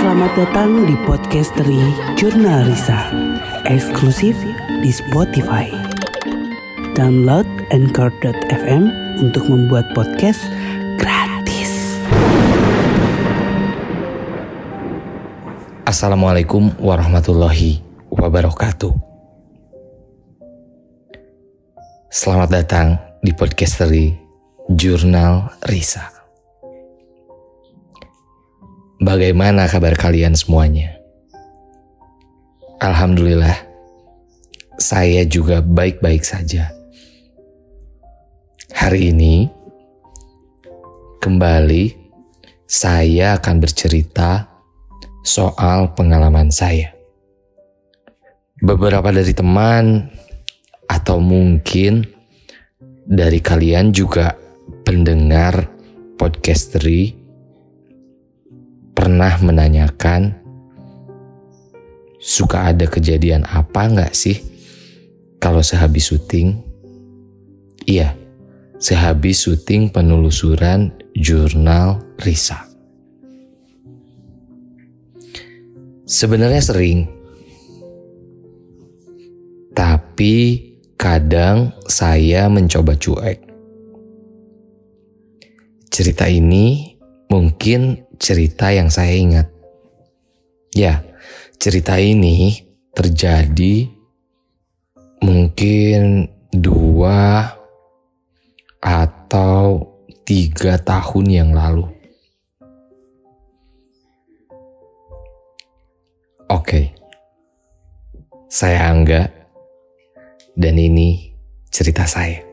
Selamat datang di Podcastery Jurnal Risa Eksklusif di Spotify. Download Anchor.fm untuk membuat podcast gratis. Assalamualaikum warahmatullahi wabarakatuh. Selamat datang di Podcastery Jurnal Risa Bagaimana kabar kalian semuanya? Alhamdulillah, saya juga baik-baik saja. Hari ini, kembali saya akan bercerita soal pengalaman saya. Beberapa dari teman, atau mungkin dari kalian juga pendengar podcastery pernah menanyakan suka ada kejadian apa nggak sih kalau sehabis syuting? Iya, sehabis syuting penelusuran jurnal Risa. Sebenarnya sering, tapi kadang saya mencoba cuek. Cerita ini mungkin cerita yang saya ingat. Ya, cerita ini terjadi mungkin dua atau tiga tahun yang lalu. Oke, saya Angga, dan ini cerita saya.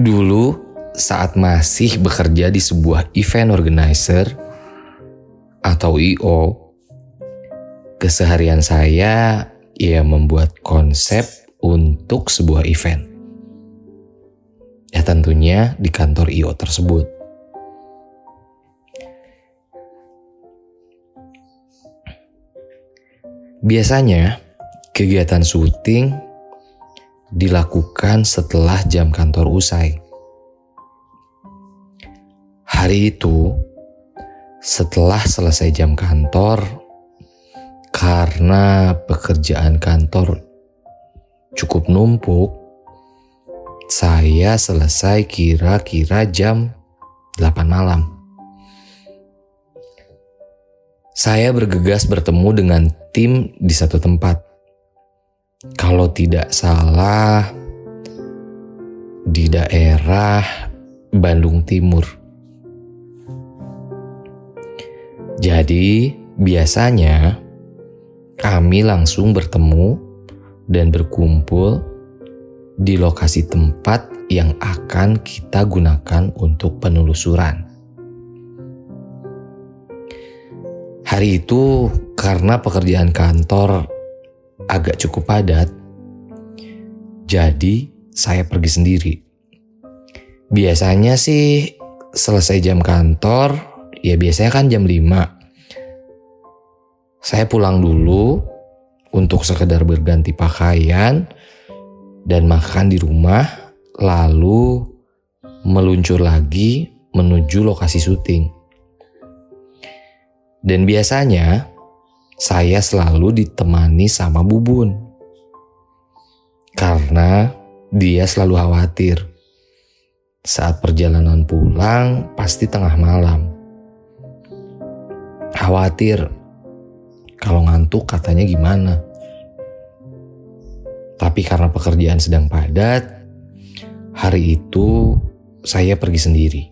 Dulu saat masih bekerja di sebuah event organizer atau IO, keseharian saya ya membuat konsep untuk sebuah event. Ya tentunya di kantor IO tersebut. Biasanya kegiatan syuting dilakukan setelah jam kantor usai. Hari itu, setelah selesai jam kantor, karena pekerjaan kantor cukup numpuk, saya selesai kira-kira jam 8 malam. Saya bergegas bertemu dengan tim di satu tempat kalau tidak salah di daerah Bandung Timur. Jadi, biasanya kami langsung bertemu dan berkumpul di lokasi tempat yang akan kita gunakan untuk penelusuran. Hari itu, karena pekerjaan kantor agak cukup padat, jadi saya pergi sendiri. Biasanya sih selesai jam kantor, ya biasanya kan jam 5. Saya pulang dulu untuk sekedar berganti pakaian dan makan di rumah, lalu meluncur lagi menuju lokasi syuting. Dan biasanya saya selalu ditemani sama Bubun. Karena dia selalu khawatir. Saat perjalanan pulang pasti tengah malam. Khawatir kalau ngantuk katanya gimana. Tapi karena pekerjaan sedang padat, hari itu saya pergi sendiri.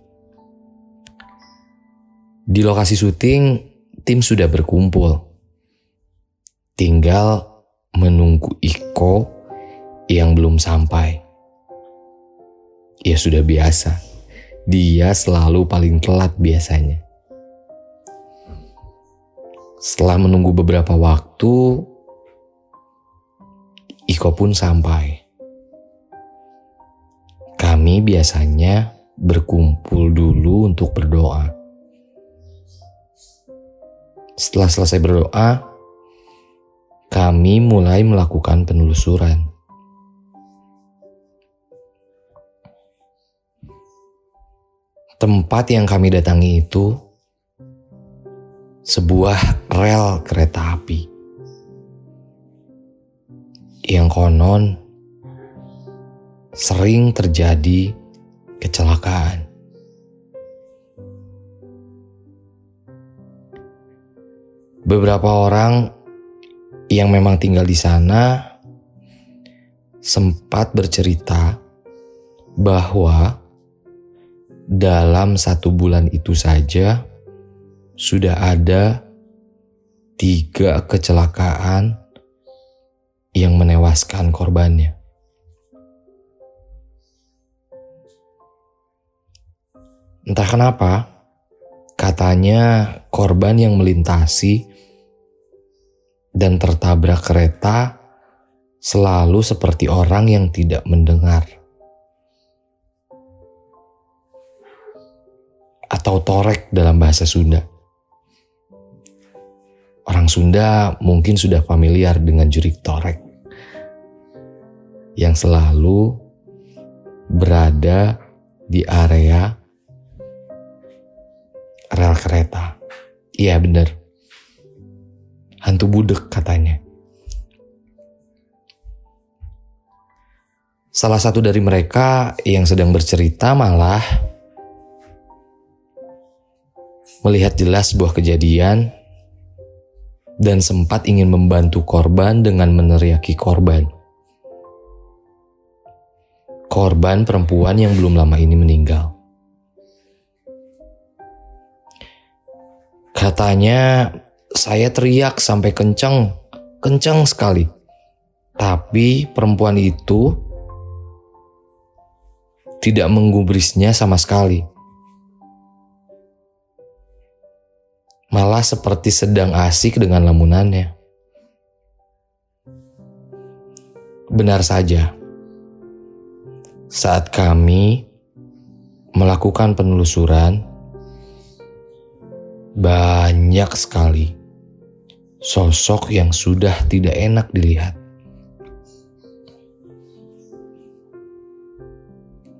Di lokasi syuting, tim sudah berkumpul Tinggal menunggu Iko yang belum sampai. Ya sudah biasa. Dia selalu paling telat biasanya. Setelah menunggu beberapa waktu, Iko pun sampai. Kami biasanya berkumpul dulu untuk berdoa. Setelah selesai berdoa, kami mulai melakukan penelusuran. Tempat yang kami datangi itu sebuah rel kereta api. Yang konon sering terjadi kecelakaan. Beberapa orang yang memang tinggal di sana sempat bercerita bahwa dalam satu bulan itu saja sudah ada tiga kecelakaan yang menewaskan korbannya. Entah kenapa, katanya korban yang melintasi dan tertabrak kereta selalu seperti orang yang tidak mendengar. Atau torek dalam bahasa Sunda. Orang Sunda mungkin sudah familiar dengan jurik torek. Yang selalu berada di area rel kereta. Iya benar hantu budek katanya. Salah satu dari mereka yang sedang bercerita malah melihat jelas sebuah kejadian dan sempat ingin membantu korban dengan meneriaki korban. Korban perempuan yang belum lama ini meninggal. Katanya saya teriak sampai kencang, kencang sekali. Tapi perempuan itu tidak menggubrisnya sama sekali. Malah seperti sedang asik dengan lamunannya. Benar saja, saat kami melakukan penelusuran, banyak sekali sosok yang sudah tidak enak dilihat.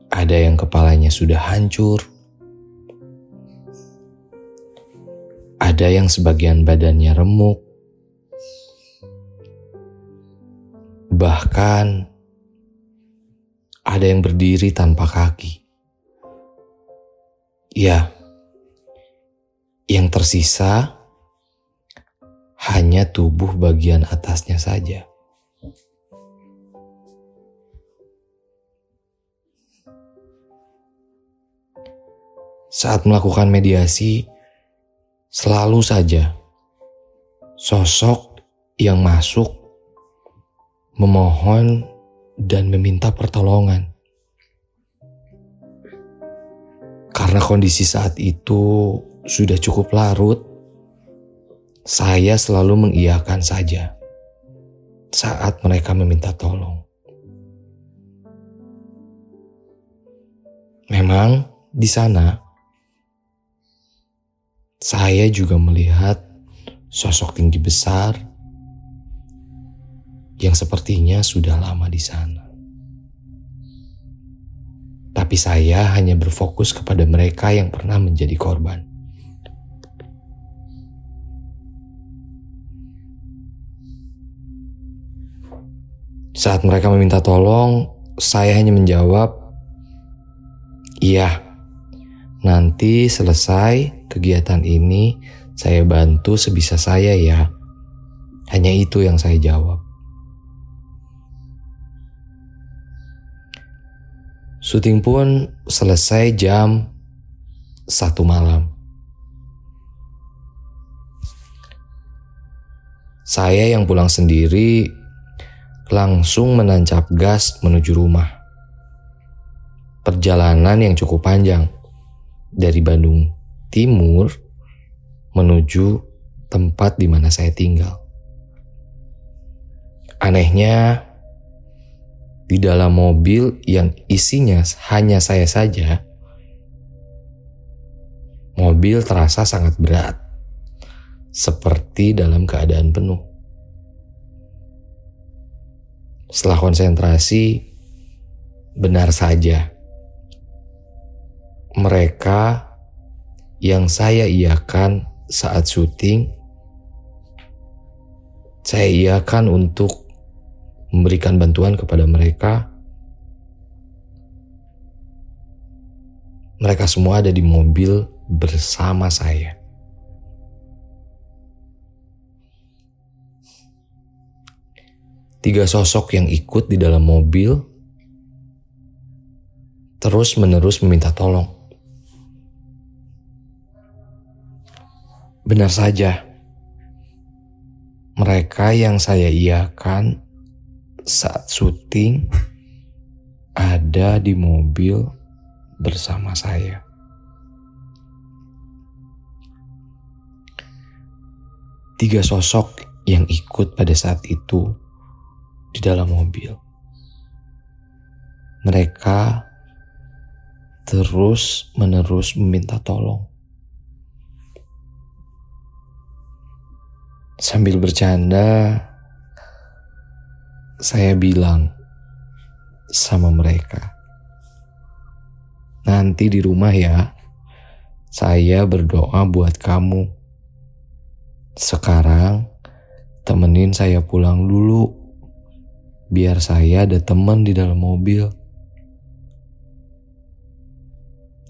Ada yang kepalanya sudah hancur, ada yang sebagian badannya remuk, bahkan ada yang berdiri tanpa kaki. Ya, yang tersisa hanya tubuh bagian atasnya saja. Saat melakukan mediasi, selalu saja sosok yang masuk memohon dan meminta pertolongan. Karena kondisi saat itu sudah cukup larut, saya selalu mengiyakan saja saat mereka meminta tolong. Memang di sana saya juga melihat sosok tinggi besar yang sepertinya sudah lama di sana. Tapi saya hanya berfokus kepada mereka yang pernah menjadi korban. Saat mereka meminta tolong, saya hanya menjawab, "Iya, nanti selesai kegiatan ini, saya bantu sebisa saya ya." Hanya itu yang saya jawab. Syuting pun selesai jam satu malam. Saya yang pulang sendiri langsung menancap gas menuju rumah. Perjalanan yang cukup panjang dari Bandung Timur menuju tempat di mana saya tinggal. Anehnya, di dalam mobil yang isinya hanya saya saja, mobil terasa sangat berat, seperti dalam keadaan penuh. Setelah konsentrasi, benar saja mereka yang saya iakan saat syuting, saya iakan untuk memberikan bantuan kepada mereka. Mereka semua ada di mobil bersama saya. Tiga sosok yang ikut di dalam mobil terus menerus meminta tolong. Benar saja, mereka yang saya iakan saat syuting ada di mobil bersama saya. Tiga sosok yang ikut pada saat itu di dalam mobil. Mereka terus menerus meminta tolong. Sambil bercanda, saya bilang sama mereka, "Nanti di rumah ya, saya berdoa buat kamu. Sekarang temenin saya pulang dulu, biar saya ada teman di dalam mobil."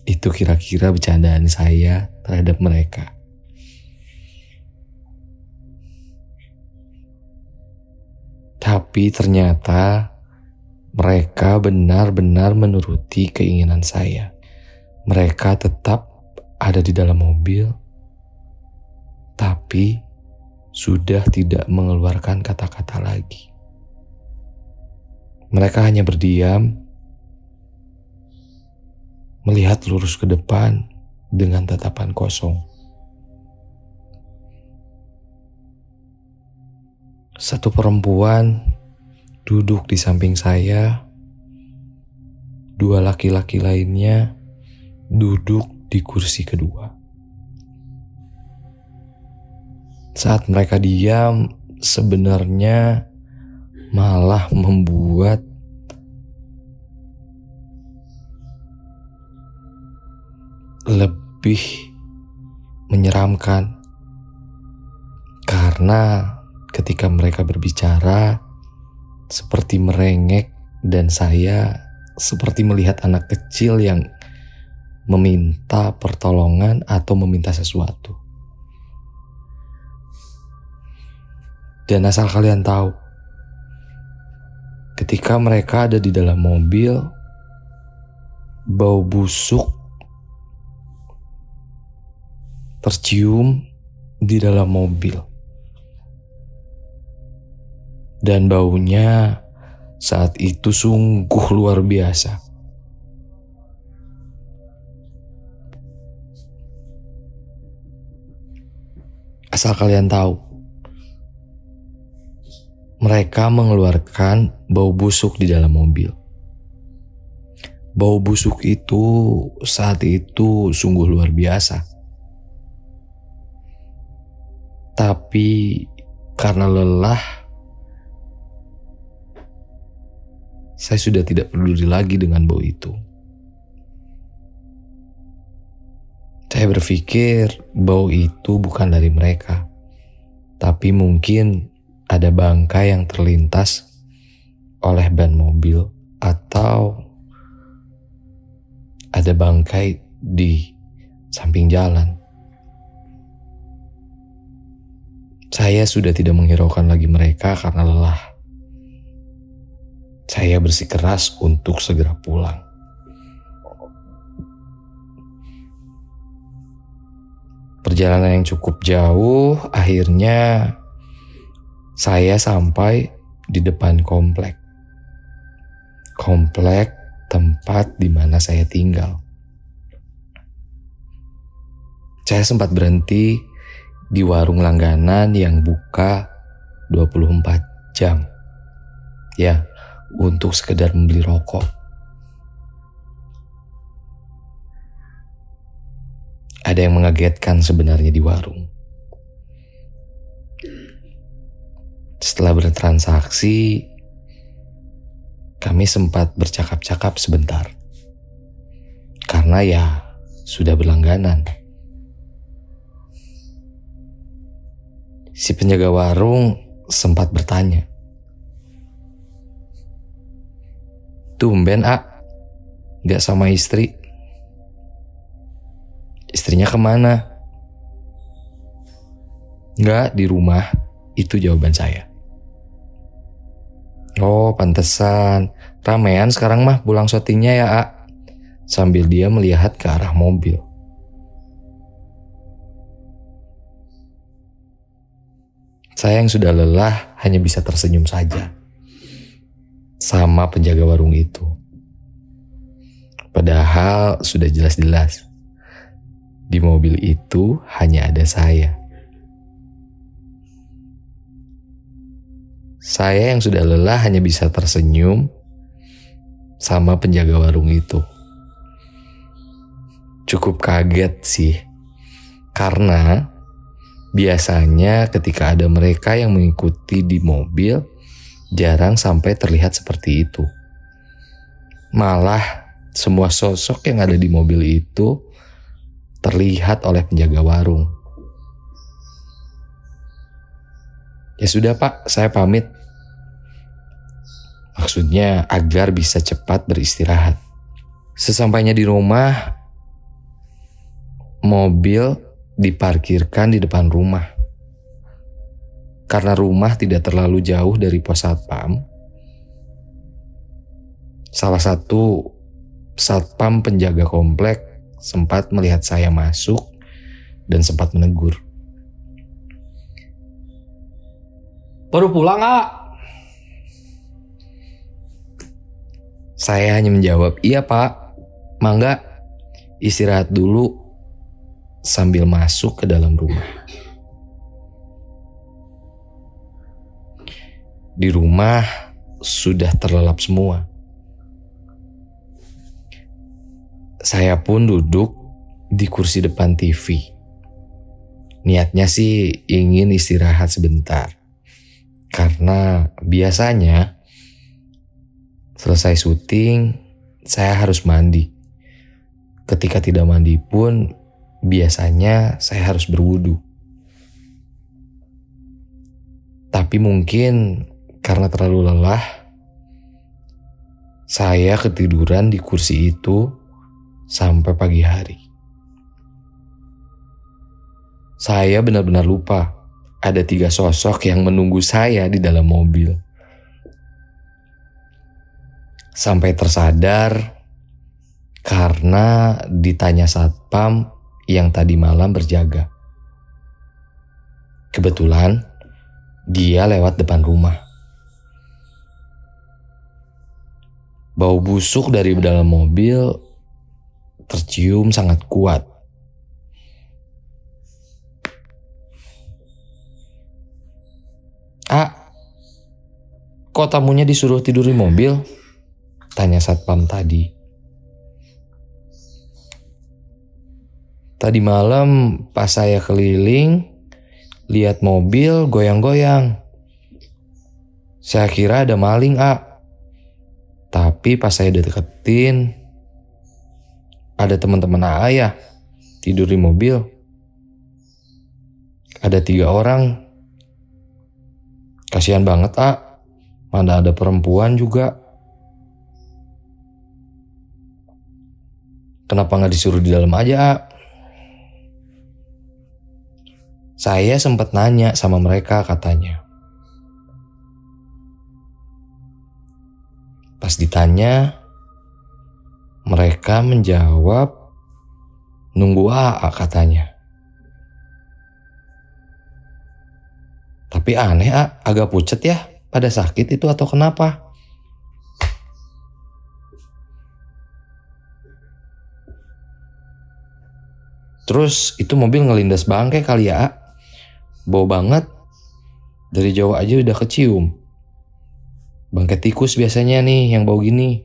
Itu kira-kira bercandaan saya terhadap mereka. Tapi ternyata mereka benar-benar menuruti keinginan saya. Mereka tetap ada di dalam mobil, tapi sudah tidak mengeluarkan kata-kata lagi. Mereka hanya berdiam, melihat lurus ke depan dengan tatapan kosong. Satu perempuan duduk di samping saya, dua laki-laki lainnya duduk di kursi kedua. Saat mereka diam, sebenarnya malah membuat lebih menyeramkan karena ketika mereka berbicara seperti merengek dan saya seperti melihat anak kecil yang meminta pertolongan atau meminta sesuatu. Dan asal kalian tahu, ketika mereka ada di dalam mobil, bau busuk tercium di dalam mobil dan baunya saat itu sungguh luar biasa. Asal kalian tahu, mereka mengeluarkan bau busuk di dalam mobil. Bau busuk itu saat itu sungguh luar biasa. Tapi karena lelah saya sudah tidak peduli lagi dengan bau itu. Saya berpikir bau itu bukan dari mereka, tapi mungkin ada bangkai yang terlintas oleh ban mobil atau ada bangkai di samping jalan. Saya sudah tidak menghiraukan lagi mereka karena lelah. Saya bersikeras untuk segera pulang. Perjalanan yang cukup jauh, akhirnya saya sampai di depan komplek. Komplek tempat di mana saya tinggal. Saya sempat berhenti di warung langganan yang buka 24 jam. Ya, untuk sekedar membeli rokok. Ada yang mengagetkan sebenarnya di warung. Setelah bertransaksi, kami sempat bercakap-cakap sebentar. Karena ya sudah berlangganan. Si penjaga warung sempat bertanya. Tumben, A. Gak sama istri. Istrinya ke mana? Gak di rumah. Itu jawaban saya. Oh, pantesan. Ramean sekarang mah pulang syutingnya ya, A. Sambil dia melihat ke arah mobil. Saya yang sudah lelah hanya bisa tersenyum saja. Sama penjaga warung itu. Padahal sudah jelas-jelas. Di mobil itu hanya ada saya. Saya yang sudah lelah hanya bisa tersenyum sama penjaga warung itu. Cukup kaget sih. Karena Biasanya ketika ada mereka yang mengikuti di mobil, jarang sampai terlihat seperti itu. Malah semua sosok yang ada di mobil itu terlihat oleh penjaga warung. Ya sudah pak, saya pamit. Maksudnya agar bisa cepat beristirahat. Sesampainya di rumah, mobil diparkirkan di depan rumah. Karena rumah tidak terlalu jauh dari pos satpam, salah satu satpam penjaga komplek sempat melihat saya masuk dan sempat menegur. Baru pulang, ah? Saya hanya menjawab, iya pak, mangga istirahat dulu sambil masuk ke dalam rumah. Di rumah sudah terlelap semua. Saya pun duduk di kursi depan TV. Niatnya sih ingin istirahat sebentar. Karena biasanya selesai syuting saya harus mandi. Ketika tidak mandi pun biasanya saya harus berwudu. Tapi mungkin karena terlalu lelah, saya ketiduran di kursi itu sampai pagi hari. Saya benar-benar lupa ada tiga sosok yang menunggu saya di dalam mobil. Sampai tersadar karena ditanya satpam yang tadi malam berjaga. Kebetulan dia lewat depan rumah. Bau busuk dari dalam mobil tercium sangat kuat. Ah, kok tamunya disuruh tidur di mobil? Tanya satpam tadi. Tadi malam pas saya keliling, lihat mobil goyang-goyang. Saya kira ada maling, A. Tapi pas saya deketin, ada teman-teman A ya tidur di mobil. Ada tiga orang. Kasihan banget, A. Mana ada perempuan juga. Kenapa nggak disuruh di dalam aja? Saya sempat nanya sama mereka katanya. Pas ditanya, mereka menjawab nunggu AA katanya. Tapi aneh A, agak pucet ya pada sakit itu atau kenapa? Terus itu mobil ngelindas bangke kali ya bau banget dari jauh aja udah kecium. Bangkai tikus biasanya nih yang bau gini.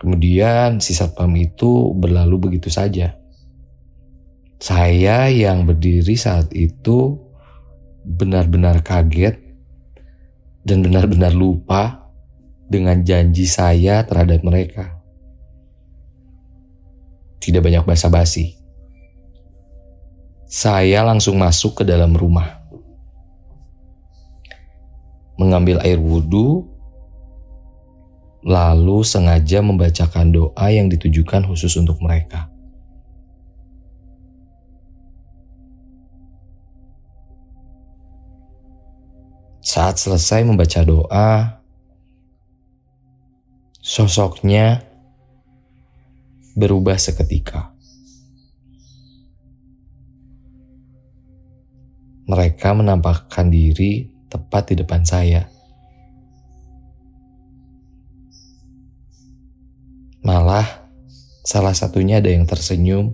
Kemudian si satpam itu berlalu begitu saja. Saya yang berdiri saat itu benar-benar kaget dan benar-benar lupa dengan janji saya terhadap mereka. Tidak banyak basa-basi. Saya langsung masuk ke dalam rumah. Mengambil air wudhu, lalu sengaja membacakan doa yang ditujukan khusus untuk mereka. Saat selesai membaca doa, sosoknya berubah seketika. Mereka menampakkan diri tepat di depan saya. Malah, salah satunya ada yang tersenyum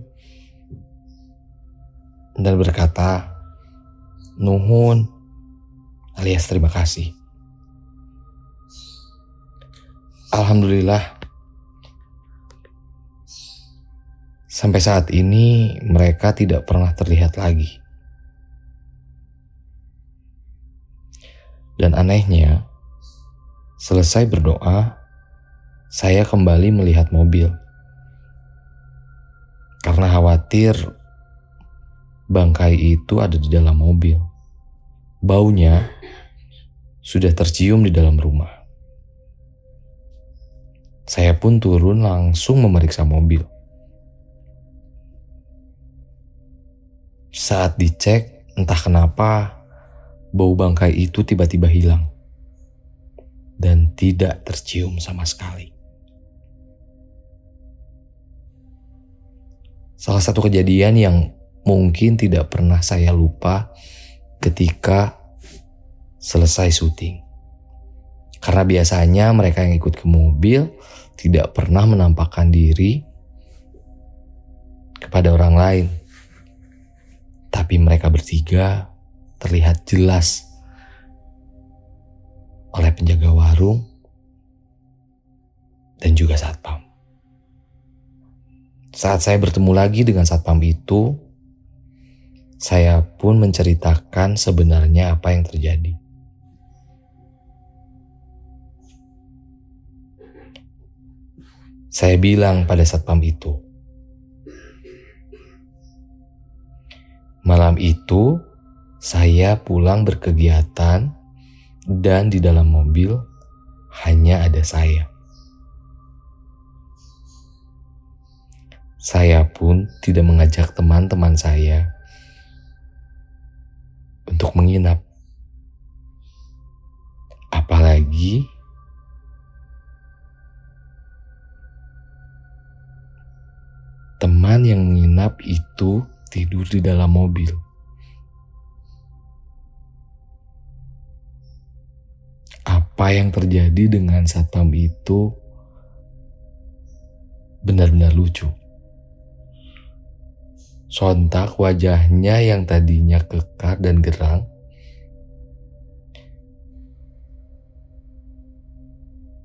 dan berkata, "Nuhun," alias terima kasih. Alhamdulillah, Sampai saat ini mereka tidak pernah terlihat lagi. Dan anehnya, selesai berdoa, saya kembali melihat mobil. Karena khawatir bangkai itu ada di dalam mobil. Baunya sudah tercium di dalam rumah. Saya pun turun langsung memeriksa mobil. Saat dicek, entah kenapa bau bangkai itu tiba-tiba hilang dan tidak tercium sama sekali. Salah satu kejadian yang mungkin tidak pernah saya lupa ketika selesai syuting. Karena biasanya mereka yang ikut ke mobil tidak pernah menampakkan diri kepada orang lain tapi mereka bertiga terlihat jelas oleh penjaga warung dan juga satpam. Saat saya bertemu lagi dengan satpam itu, saya pun menceritakan sebenarnya apa yang terjadi. Saya bilang pada satpam itu, Malam itu, saya pulang berkegiatan dan di dalam mobil hanya ada saya. Saya pun tidak mengajak teman-teman saya untuk menginap. Apalagi teman yang menginap itu tidur di dalam mobil. Apa yang terjadi dengan satpam itu benar-benar lucu. Sontak wajahnya yang tadinya kekar dan gerang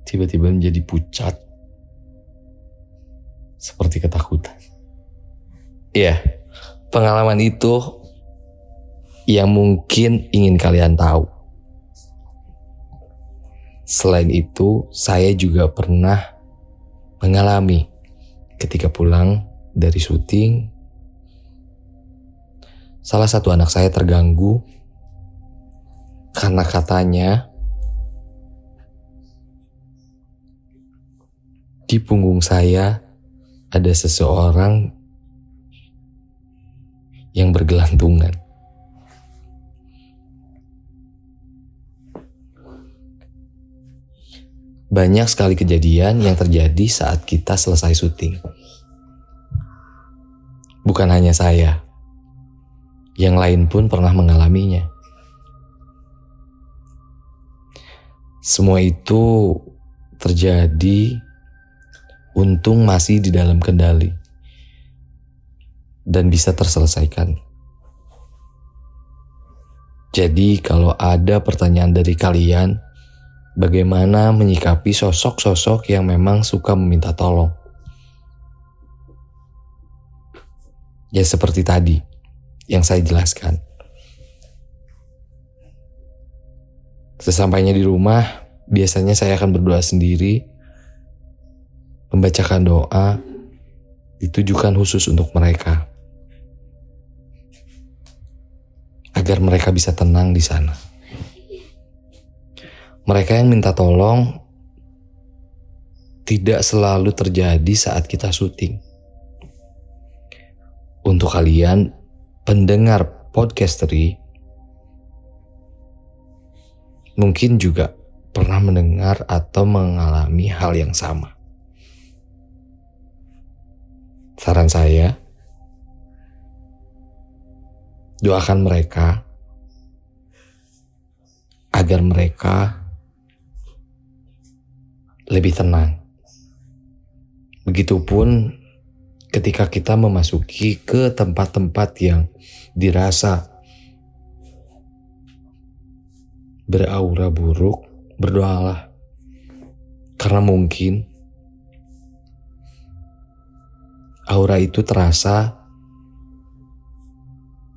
tiba-tiba menjadi pucat seperti ketakutan. Iya. Yeah pengalaman itu yang mungkin ingin kalian tahu. Selain itu, saya juga pernah mengalami ketika pulang dari syuting. Salah satu anak saya terganggu karena katanya di punggung saya ada seseorang yang bergelantungan. Banyak sekali kejadian yang terjadi saat kita selesai syuting. Bukan hanya saya, yang lain pun pernah mengalaminya. Semua itu terjadi, untung masih di dalam kendali dan bisa terselesaikan. Jadi, kalau ada pertanyaan dari kalian, bagaimana menyikapi sosok-sosok yang memang suka meminta tolong? Ya, seperti tadi yang saya jelaskan. Sesampainya di rumah, biasanya saya akan berdoa sendiri, membacakan doa, ditujukan khusus untuk mereka. Agar mereka bisa tenang di sana. Mereka yang minta tolong tidak selalu terjadi saat kita syuting. Untuk kalian pendengar podcastery mungkin juga pernah mendengar atau mengalami hal yang sama. Saran saya, doakan mereka agar mereka lebih tenang. Begitupun ketika kita memasuki ke tempat-tempat yang dirasa beraura buruk, berdoalah. Karena mungkin aura itu terasa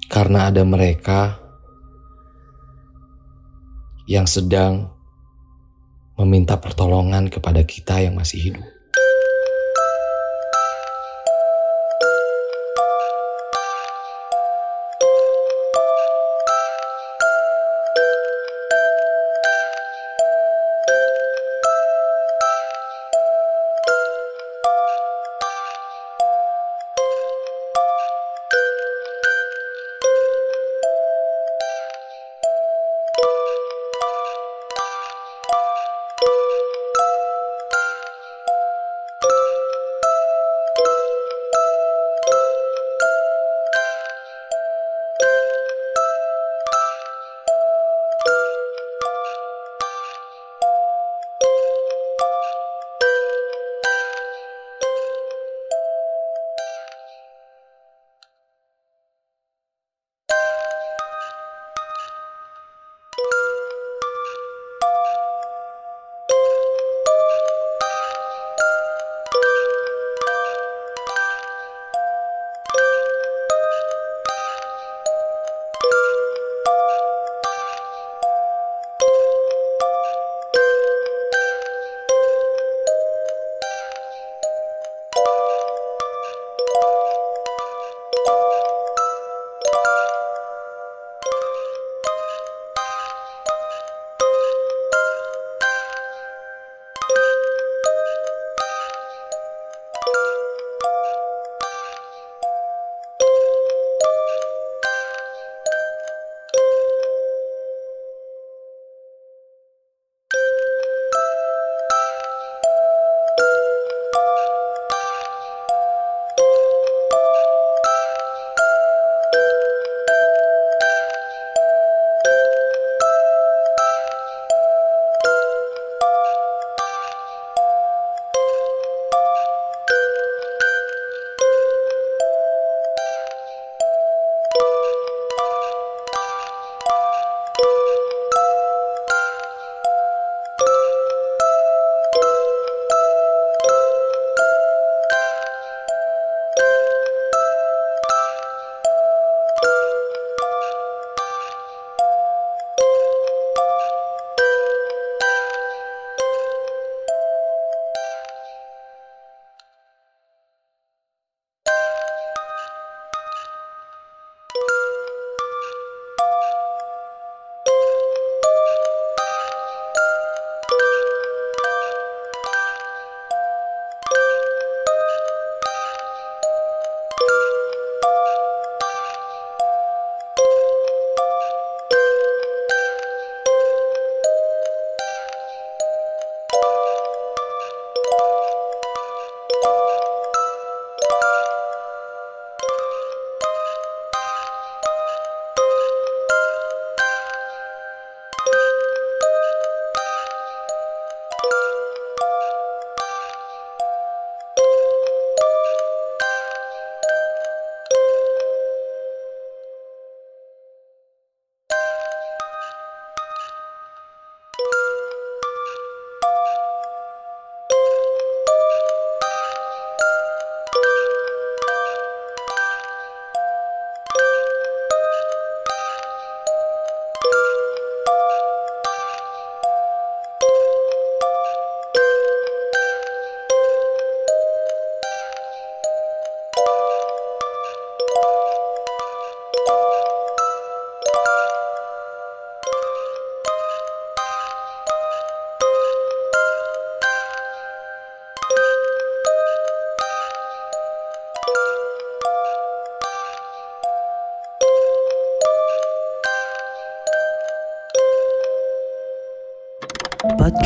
karena ada mereka yang sedang meminta pertolongan kepada kita yang masih hidup.